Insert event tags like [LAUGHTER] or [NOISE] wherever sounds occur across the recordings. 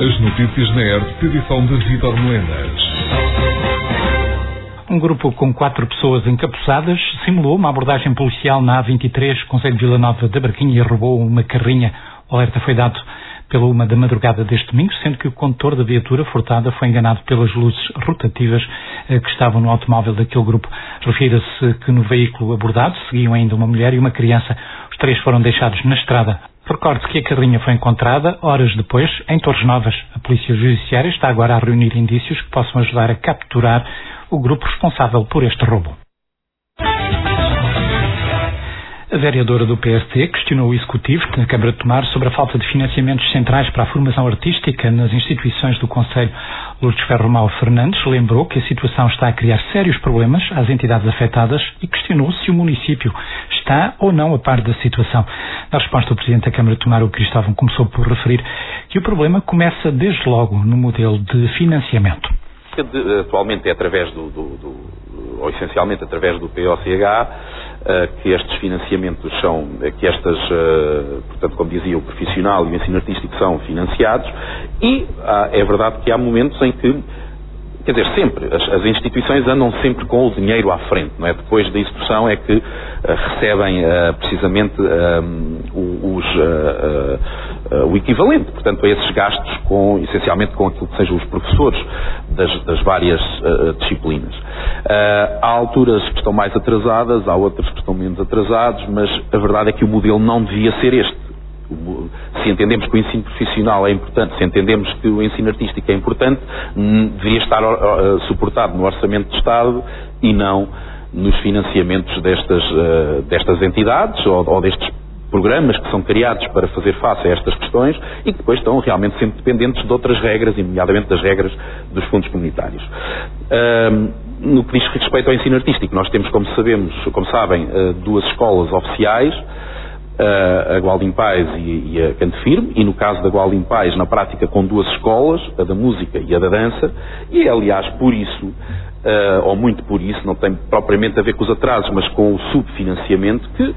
As notícias na ERP, edição de Vitor Moedas. Um grupo com quatro pessoas encapuçadas simulou uma abordagem policial na A23, Conselho de Vila Nova da Barquinha, e roubou uma carrinha. O alerta foi dado pela uma da madrugada deste domingo, sendo que o condutor da viatura furtada foi enganado pelas luzes rotativas eh, que estavam no automóvel daquele grupo. Refira-se que no veículo abordado seguiam ainda uma mulher e uma criança. Os três foram deixados na estrada. Recorde que a carrinha foi encontrada horas depois em Torres Novas. A Polícia Judiciária está agora a reunir indícios que possam ajudar a capturar o grupo responsável por este roubo. A vereadora do PST questionou o Executivo na Câmara de Tomar sobre a falta de financiamentos centrais para a formação artística nas instituições do Conselho. Lourdes Ferromal Fernandes lembrou que a situação está a criar sérios problemas às entidades afetadas e questionou se o município está ou não a par da situação. Na resposta, o Presidente da Câmara de Tomar, o Cristóvão, começou por referir que o problema começa desde logo no modelo de financiamento. Atualmente é através do, do, do ou essencialmente através do POCH, que estes financiamentos são, eh, que estas, eh, portanto, como dizia, o profissional e o ensino artístico são financiados e é verdade que há momentos em que quer dizer, sempre, as, as, instituições andam sempre com o dinheiro à frente, não é? Depois da execução é que uh, recebem uh, precisamente uh, os, o equivalente, portanto, a esses gastos com, essencialmente com aquilo que sejam os professores das, das várias disciplinas. há alturas que estão mais atrasadas, há outras que estão menos atrasadas, mas a verdade é que o modelo não devia ser este se entendemos que o ensino profissional é importante, se entendemos que o ensino artístico é importante, deveria estar suportado no Orçamento de Estado e não nos financiamentos destas, uh, destas entidades ou, ou, destes programas que são criados para fazer face a estas questões e que depois estão realmente sempre dependentes de outras regras, nomeadamente das regras dos fundos comunitários. Uh, no que diz respeito ao ensino artístico, nós temos, como sabemos, como sabem, uh, duas escolas oficiais, a Gualdim Pais e, e a Canto Firme, e no caso da Gualdim Pais, na prática com duas escolas, a da música e a da dança, e aliás por isso, uh, ou muito por isso, não tem propriamente a ver com os atrasos, mas com o subfinanciamento, que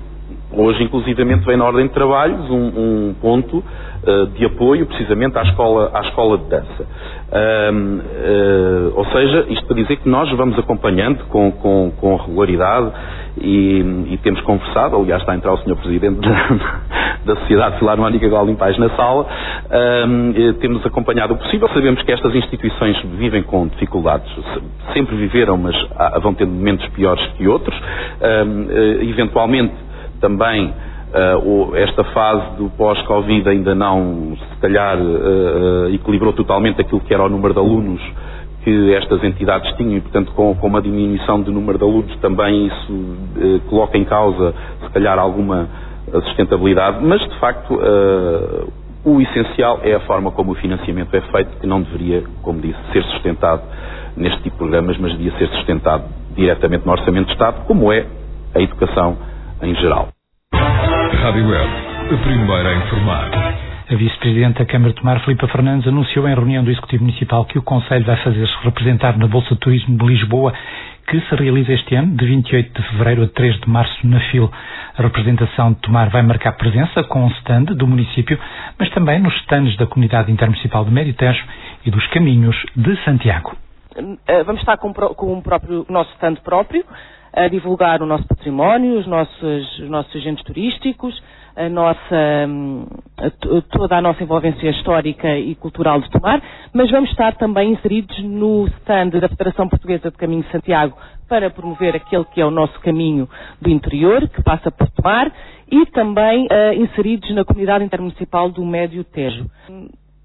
hoje inclusivamente vem na ordem de trabalhos um, um ponto uh, de apoio precisamente à escola, à escola de dança. Uh, ou seja, isto para dizer que nós vamos acompanhando com, com, com regularidade e, e, temos conversado, aliás está a entrar o Sr. Presidente da, [LAUGHS] da Sociedade Filarmónica Golden Paz na sala, um, temos acompanhado o possível, sabemos que estas instituições vivem com dificuldades, sempre viveram, mas vão tendo momentos piores que outros, eh, eventualmente também Uh, esta fase do pós-Covid ainda não, se calhar, uh, equilibrou totalmente aquilo que era o número de alunos que estas entidades tinham e, portanto, com, uma diminuição de número de alunos também isso coloca em causa, se calhar, alguma sustentabilidade, mas, de facto, o essencial é a forma como o financiamento é feito, que não deveria, como disse, ser sustentado neste tipo de programas, mas devia ser sustentado diretamente no Orçamento de Estado, como é a educação em geral. Rádio Web, a primeira a informar. A vice-presidente da Câmara de Tomar, Filipa Fernandes, anunciou em reunião do Executivo Municipal que o Conselho vai fazer-se representar na Bolsa de Turismo de Lisboa, que se realiza este ano, de 28 de fevereiro a 3 de março, na FIL. A representação de Tomar vai marcar presença com um stand do município, mas também nos stands da Comunidade Intermunicipal de Meritejo e dos Caminhos de Santiago. Eh, vamos estar com, com um próprio, nosso stand próprio, a divulgar o nosso património, os nossos, os nossos agentes turísticos, a nossa, hum, toda a nossa envolvência histórica e cultural de Tomar, mas vamos estar também inseridos no stand da Federação Portuguesa de Caminho de Santiago para promover aquele que é o nosso caminho do interior, que passa por Tomar, e também uh, inseridos na Comunidade Intermunicipal do Médio Tejo.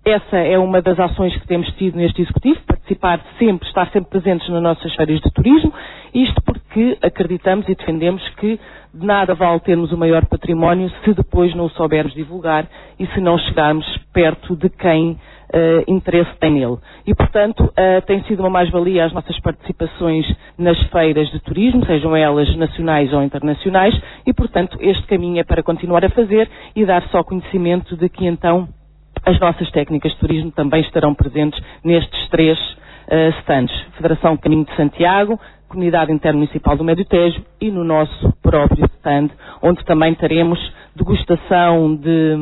Essa é uma das ações que temos tido neste Executivo, participar sempre, estar sempre presentes nas nossas feiras de turismo, isto porque acreditamos e defendemos que de nada vale termos o maior património se depois não o soubermos divulgar e se não chegarmos perto de quem uh, interesse tem nele. E, portanto, uh, tem sido uma mais-valia as nossas participações nas feiras de turismo, sejam elas nacionais ou internacionais, e, portanto, este caminho é para continuar a fazer e dar só conhecimento de que então as nossas técnicas de turismo também estarão presentes nestes três uh, stands. Federação Caminho de Santiago, Comunidade Intermunicipal do Médio Tejo e no nosso próprio stand, onde também teremos degustação de,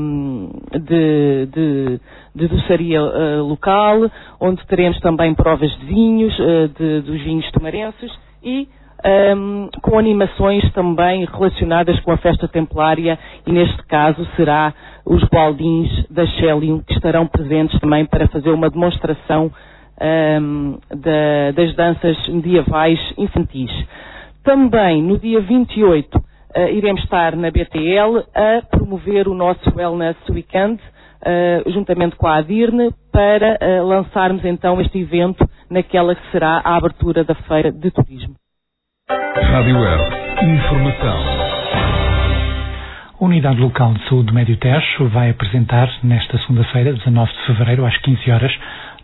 de, de, de doçaria uh, local, onde teremos também provas de vinhos, uh, de, dos vinhos tomarenses e um, com animações também relacionadas com a festa templária e neste caso será os baldins da Shelium que estarão presentes também para fazer uma demonstração um, da, das danças medievais infantis. Também no dia 28 uh, iremos estar na BTL a promover o nosso Wellness Weekend uh, juntamente com a ADIRNE para uh, lançarmos então este evento naquela que será a abertura da Feira de Turismo. Rádio Web. Informação. A Unidade Local de Saúde do Médio Tejo vai apresentar nesta segunda-feira, 19 de fevereiro, às 15 horas,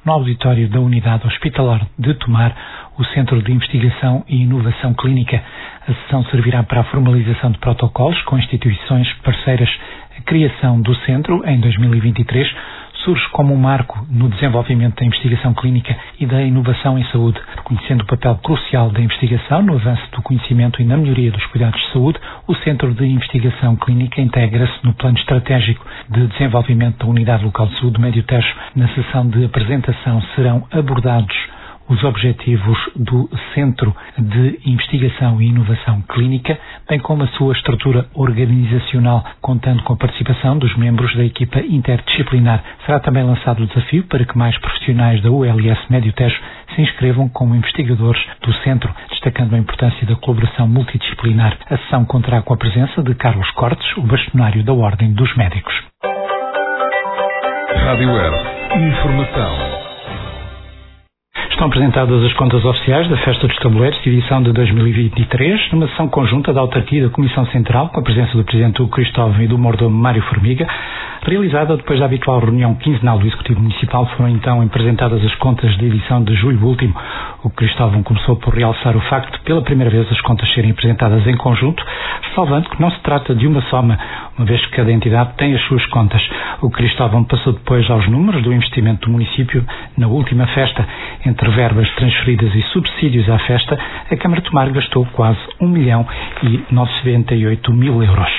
no auditório da Unidade Hospitalar de Tomar, o Centro de Investigação e Inovação Clínica. A sessão servirá para a formalização de protocolos com instituições parceiras. A criação do centro, em 2023, surge como um marco no desenvolvimento da investigação clínica e da inovação em saúde, reconhecendo o papel crucial da investigação no avanço do conhecimento e na melhoria dos cuidados de saúde, o Centro de Investigação Clínica integra-se no plano estratégico de desenvolvimento da Unidade Local de Saúde Médio Tejo. Na sessão de apresentação serão abordados os objetivos do Centro de Investigação e Inovação Clínica, bem como a sua estrutura organizacional, contando com a participação dos membros da equipa interdisciplinar. Será também lançado o desafio para que mais profissionais da ULS Médio Tejo se inscrevam como investigadores do Centro, destacando a importância da colaboração multidisciplinar. A sessão contará com a presença de Carlos Cortes, o bastonário da Ordem dos Médicos. Rádio Web. Informação. Estão apresentadas as contas oficiais da Festa dos Tabuleiros, edição de 2023, numa sessão conjunta da autarquia da Comissão Central, com a presença do Presidente Cristóvão e do mordomo Mário Formiga, realizada depois da habitual reunião quinzenal do Executivo Municipal, foram então apresentadas as contas de edição de julho último. O Cristóvão começou por realçar o facto de, pela primeira vez, as contas serem apresentadas em conjunto, ressalvando que não se trata de uma soma, uma vez que cada entidade tem as suas contas. O Cristóvão passou depois aos números do investimento do município na última festa. Entre verbas transferidas e subsídios à festa, a Câmara de Tomar gastou quase 1 milhão e 98 mil euros.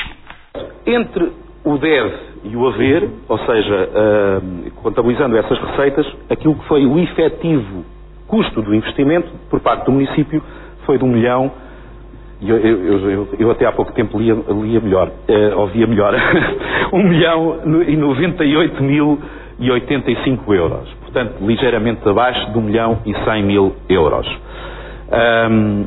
Entre o deve e o haver, ou seja, uh, contabilizando essas receitas, aquilo que foi o efetivo custo do investimento por parte do município foi de 1 milhão eu, eu, eu, eu, até há pouco tempo lia, lia melhor, uh, ouvia melhor, 1 [LAUGHS] milhão e 98 mil e 85 euros. Portanto, ligeiramente abaixo de 1 milhão e 100 mil euros. Um,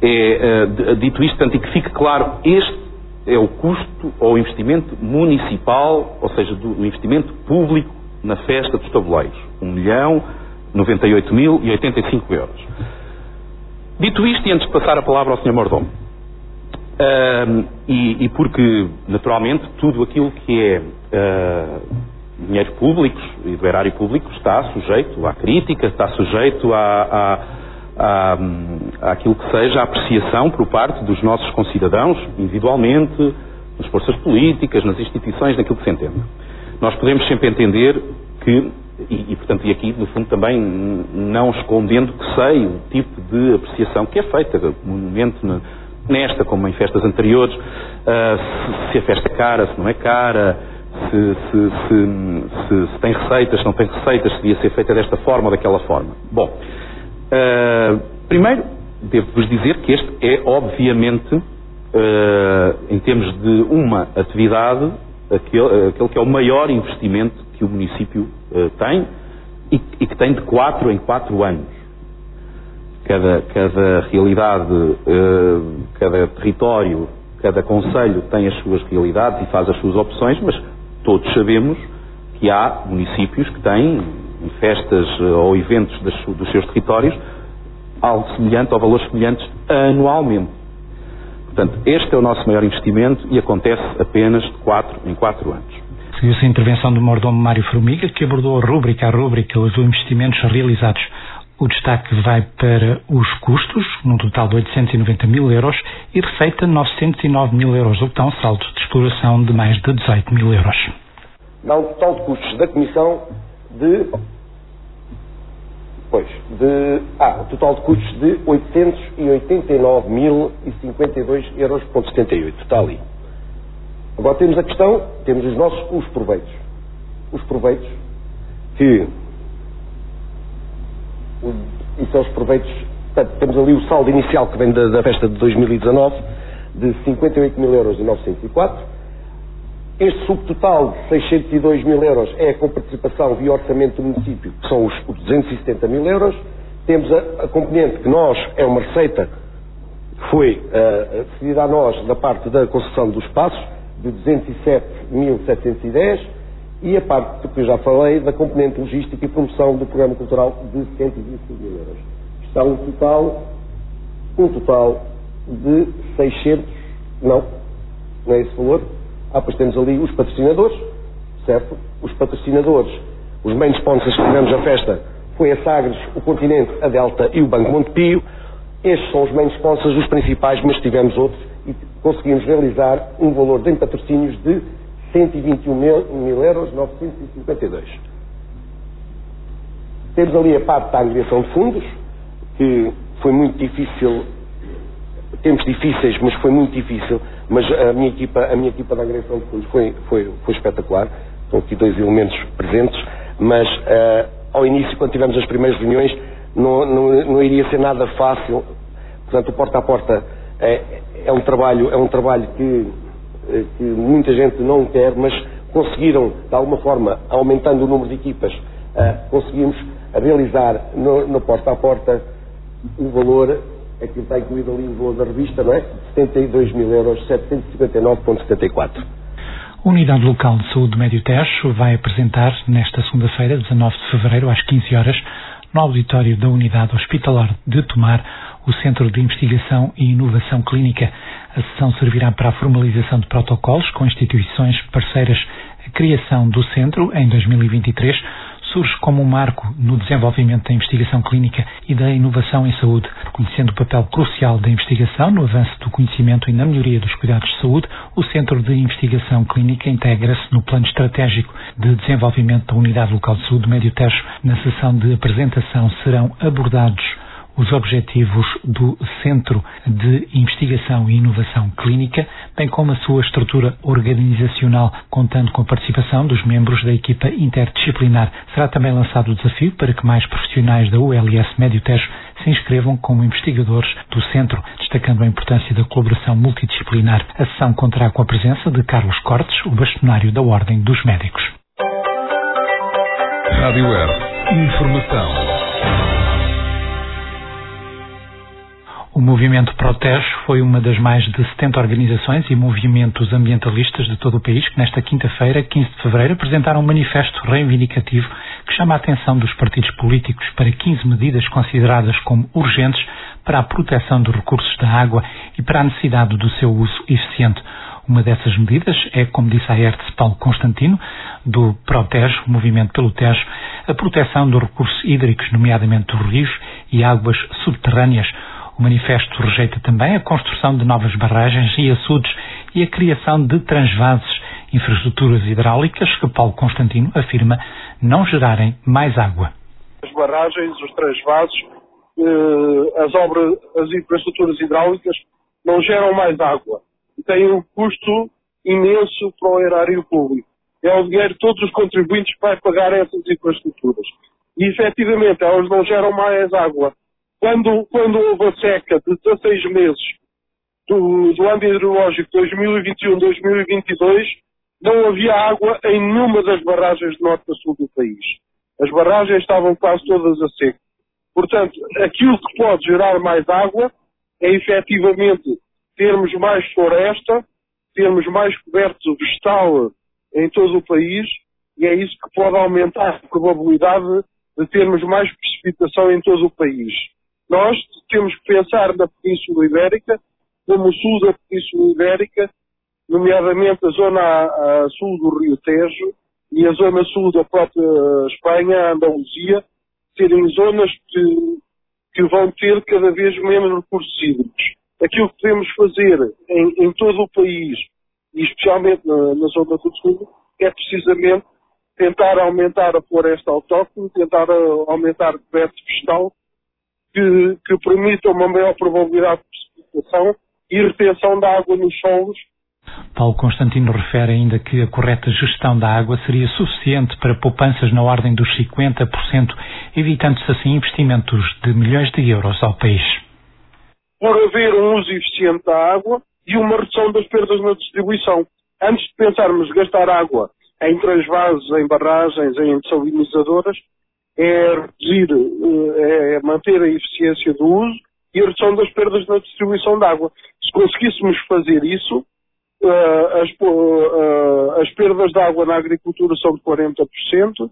é, uh, dito isto, portanto, e que fique claro, este é o custo ou investimento municipal, ou seja, do investimento público na festa dos tabuleiros. 1 milhão 98 mil e 85 euros. Dito isto, e antes de passar a palavra ao Sr. Mordomo, e, e, porque, naturalmente, tudo aquilo que é uh, dinheiro público e do erário público está sujeito à crítica, está sujeito à, à, à, àquilo que seja a apreciação por parte dos nossos concidadãos, individualmente, nas forças políticas, nas instituições, naquilo que se entende. Nós podemos sempre entender que e, e, portanto, e aqui, no fundo, também não escondendo que sei o tipo de apreciação que é feita comumente nesta, como em festas anteriores, uh, se, se, a festa é cara, se não é cara, se, se, se, tem receitas, se não tem receitas, se devia ser feita desta forma ou daquela forma. Bom, uh, primeiro, devo-vos dizer que este é, obviamente, uh, em termos de uma atividade, aquele, aquele que é o maior investimento que o município tem e, e, que tem de 4 em 4 anos. Cada, cada realidade, uh, cada território, cada conselho tem as suas realidades e faz as suas opções, mas todos sabemos que há municípios que têm festas uh, ou eventos dos seus territórios algo semelhante ou valores semelhantes anualmente. Portanto, este é o nosso maior investimento e acontece apenas de 4 em 4 anos. Seguiu-se a intervenção do mordomo Mário Formiga, que abordou rúbrica a rúbrica os investimentos realizados. O destaque vai para os custos, num total de 890 mil euros, e receita 909 mil euros, o que dá um salto de exploração de mais de 18 mil euros. Dá um total de custos da Comissão de Pois, de, ah, total de custos de 889.052 euros, ponto 78, está ali. Agora temos a questão, temos os nossos, os proveitos. Os proveitos que, e são os proveitos, portanto, temos ali o saldo inicial que vem da, da festa de 2019, de 58 mil euros e 904, este subtotal de 602 mil euros é com participação via orçamento do município, que são os 270 mil euros. Temos a, a componente que nós, é uma receita que foi uh, a nós da parte da construção dos espaços, de 207.710, e a parte que eu já falei da componente logística e promoção do programa cultural de 125 mil euros. Está um total, um total de 600, não, não é esse valor, ah, pois temos ali os patrocinadores, certo? Os patrocinadores, os main sponsors que tivemos a festa foi a Sagres, o Continente, a Delta e o Banco Montepio. Estes são os main sponsors, os principais, mas tivemos outros e conseguimos realizar um valor de patrocínios de 121 mil, euros 952. Temos ali a parte da agregação de fundos, que foi muito difícil, tempos difíceis, mas foi muito difícil mas a minha equipa, a minha equipa da agressão de fundos foi, foi, foi espetacular. Estão aqui dois elementos presentes, mas uh, ao início, quando tivemos as primeiras reuniões, não, não, não iria ser nada fácil. Portanto, o porta a porta é, é um trabalho, é um trabalho que, que muita gente não quer, mas conseguiram, de alguma forma, aumentando o número de equipas, uh, conseguimos realizar no, porta a porta o valor aquilo está incluído ali o valor da revista, não é? 72 mil euros, 759,74. A Unidade Local de Saúde do Médio Tejo vai apresentar nesta segunda-feira, 19 de fevereiro, às 15 horas, no auditório da Unidade Hospitalar de Tomar, o Centro de Investigação e Inovação Clínica. A sessão servirá para a formalização de protocolos com instituições parceiras. A criação do centro, em 2023, surge como um marco no desenvolvimento da investigação clínica e da inovação em saúde, reconhecendo o papel crucial da investigação no avanço conhecimento e na melhoria dos cuidados de saúde, o Centro de Investigação Clínica integra-se no Plano Estratégico de Desenvolvimento da Unidade Local de Saúde Médio Tejo. Na sessão de apresentação serão abordados os objetivos do Centro de Investigação e Inovação Clínica, bem como a sua estrutura organizacional, contando com a participação dos membros da equipa interdisciplinar. Será também lançado o desafio para que mais profissionais da ULS Médio Tejo se inscrevam como investigadores do Centro, destacando a importância da colaboração multidisciplinar. A sessão contará com a presença de Carlos Cortes, o bastonário da Ordem dos Médicos. Rádio Web. Informação. O movimento Protege foi uma das mais de 70 organizações e movimentos ambientalistas de todo o país que nesta quinta-feira, 15 de fevereiro, apresentaram um manifesto reivindicativo que chama a atenção dos partidos políticos para 15 medidas consideradas como urgentes para a proteção dos recursos da água e para a necessidade do seu uso eficiente. Uma dessas medidas é, como disse a Hertz Paulo Constantino, do Protege, Movimento pelo Tejo, a proteção dos recursos hídricos, nomeadamente dos rios e águas subterrâneas, o manifesto rejeita também a construção de novas barragens e açudes e a criação de transvases, infraestruturas hidráulicas que Paulo Constantino afirma não gerarem mais água. As barragens, os transvases, eh, as obras, as infraestruturas hidráulicas não geram mais água e têm um custo imenso para o erário público. É o dinheiro de todos os contribuintes que vai pagar essas infraestruturas. E efetivamente elas não geram mais água. Quando, quando houve a seca de 16 meses do, do ano hidrológico 2021-2022, não havia água em nenhuma das barragens de norte a sul do país. As barragens estavam quase todas a seco. Portanto, aquilo que pode gerar mais água é efetivamente termos mais floresta, termos mais coberto vegetal em todo o país e é isso que pode aumentar a probabilidade de termos mais precipitação em todo o país. Nós temos que pensar na Península Ibérica, como o sul da Península Ibérica, nomeadamente a zona a, a sul do Rio Tejo e a zona sul da própria Espanha, Andaluzia, serem zonas que, que vão ter cada vez menos recursos hídricos. Aquilo que podemos fazer em, em todo o país, e especialmente na, na zona do sul, é precisamente tentar aumentar a floresta autóctone, tentar uh, aumentar a coberta vegetal, que, que permita uma maior probabilidade de precipitação e retenção da água nos solos. Paulo Constantino refere ainda que a correta gestão da água seria suficiente para poupanças na ordem dos 50%, evitando-se assim investimentos de milhões de euros ao país. Por haver um uso eficiente da água e uma redução das perdas na distribuição. Antes de pensarmos gastar água em transvasos, em barragens, em desalinizadoras, é reduzir, eh, é manter a eficiência do uso e a redução das perdas na distribuição de água. Se conseguíssemos fazer isso, eh, as, eh, as perdas de água na agricultura são de 40%,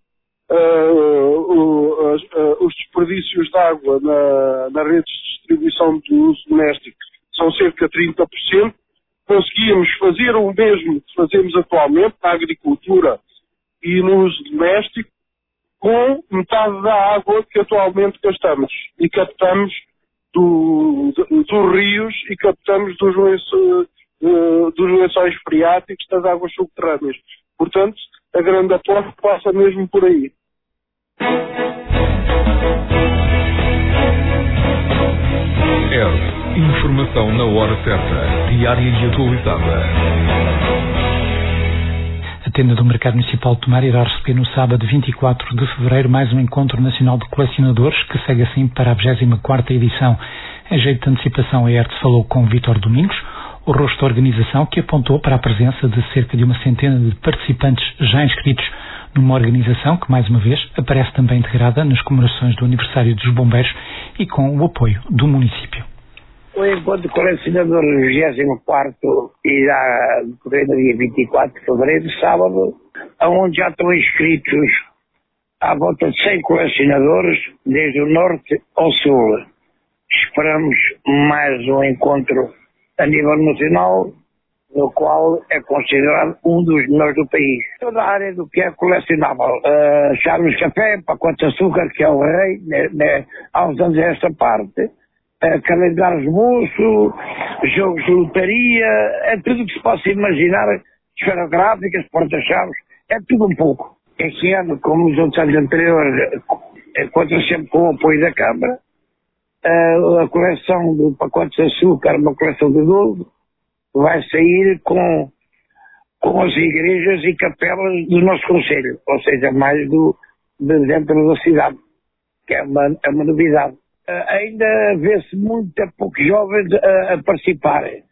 os desperdícios de água na, na rede de distribuição de uso doméstico são cerca de 30%, conseguíamos fazer o mesmo que fazemos atualmente na agricultura e no uso doméstico com metade da água que atualmente gastamos e captamos do, do, dos rios e captamos dos, lenço, uh, dos lençóis freáticos das águas subterrâneas. Portanto, a grande aposta passa mesmo por aí. É Informação na hora certa, diária e atualizada. A tenda do Mercado Municipal de Tomar irá receber no sábado 24 de fevereiro mais um Encontro Nacional de Colecionadores, que segue assim para a 24 edição. Em jeito de antecipação, a ERT falou com Vítor Domingos, o rosto da organização, que apontou para a presença de cerca de uma centena de participantes já inscritos numa organização que, mais uma vez, aparece também integrada nas comemorações do aniversário dos bombeiros e com o apoio do município. O encontro colecionador 24 irá decorrer no dia 24 de fevereiro, sábado, onde já estão inscritos à volta de 100 colecionadores, desde o norte ao sul. Esperamos mais um encontro a nível nacional, no qual é considerado um dos melhores do país. Toda a área do que é colecionável, uh, charmes café, pacote de açúcar, que é o rei, né, né, há uns anos esta parte, calendários de bolso, jogos de lotaria, é tudo o que se possa imaginar, esferográficas, porta-chaves, é tudo um pouco. Este ano, como nos outros anos anteriores, eh, conta sempre com o apoio da Câmara, uh, a coleção do pacote de açúcar, uma coleção de doce, vai sair com, com as igrejas e capelas do nosso Conselho, ou seja, mais do, de dentro da cidade, que é uma, é uma novidade. Uh, ainda vê-se muito poucos jovens a, a participarem.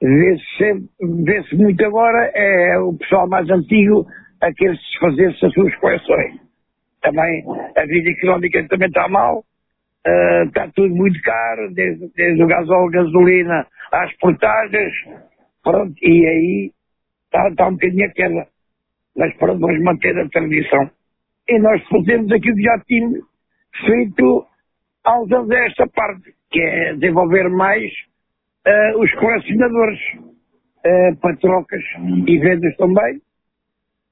Vê-se vê muito agora é o pessoal mais antigo a querer desfazer-se as suas coleções. Também a vida económica também está mal, uh, está tudo muito caro, desde, desde o gasóleo, gasolina, às portagens, pronto, e aí está, está um bocadinho a queda. Mas pronto, vamos manter a tradição. E nós fazemos aquilo que já tínhamos feito uns anos esta parte, que é desenvolver mais uh, os colecionadores uh, para trocas e vendas também.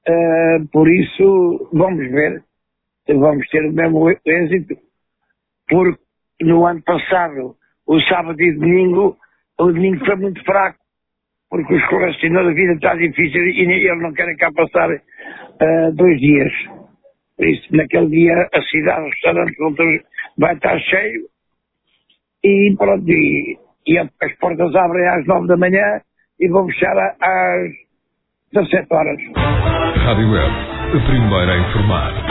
Uh, por isso, vamos ver, vamos ter o mesmo êxito, porque no ano passado, o sábado e domingo, o domingo foi muito fraco, porque os colecionadores, a vida está difícil e eles não querem cá passar dois dias. Por isso, naquele dia, a cidade, os restaurantes vai estar cheio e pronto, e, e as portas abrem às nove da manhã e vão fechar às 17 horas. Rádio Web, a primeira a informar.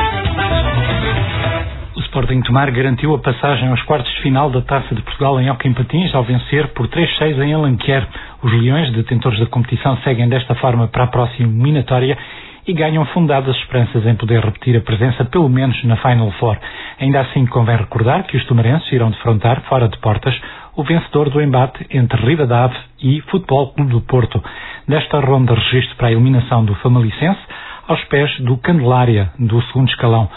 Sporting Tomar garantiu a passagem aos quartos de final da Taça de Portugal em Alquim Patins ao vencer por 3-6 em Alenquer. Os Leões, detentores da competição, seguem desta forma para a próxima eliminatória e ganham fundadas esperanças em poder repetir a presença pelo menos na Final Four. Ainda assim, convém recordar que os tumarenses irão defrontar, fora de portas, o vencedor do embate entre Rivadave e Futebol Clube do Porto. Desta ronda registro para a eliminação do Famalicense, aos pés do Candelária, do segundo escalão.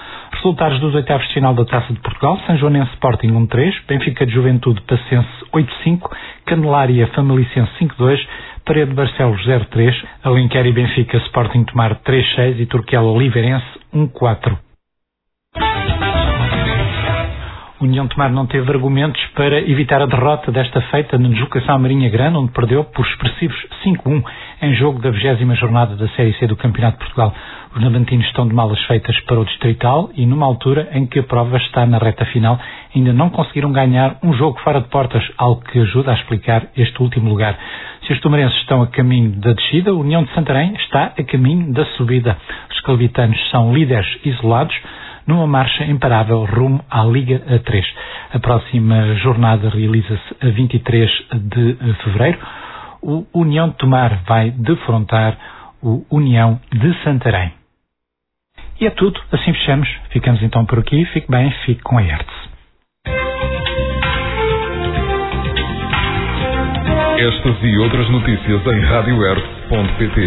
Resultados dos oitavos de final da Taça de Portugal, São Joanense Sporting 1-3, Benfica de Juventude Pacense 8-5, Candelária Famalicense 5-2, Parede Barcelos 0-3, Alenquer e Benfica Sporting Tomar 3-6 e Turquela Oliveirense 1-4. O União Tomar não teve argumentos para evitar a derrota desta feita na deslocação à Marinha Grande, onde perdeu por expressivos 5-1 em jogo da 20 jornada da Série C do Campeonato de Portugal. Os navantinos estão de malas feitas para o Distrital e numa altura em que a prova está na reta final, ainda não conseguiram ganhar um jogo fora de portas, algo que ajuda a explicar este último lugar. Se os tomarenses estão a caminho da descida, a União de Santarém está a caminho da subida. Os calvitanos são líderes isolados, numa marcha imparável rumo à Liga A3. A próxima jornada realiza-se a 23 de fevereiro. O União de Tomar vai defrontar o União de Santarém. E é tudo, assim fechamos. Ficamos então por aqui. Fique bem, fique com a Hertz. Estas e outras notícias em radiohertz.pt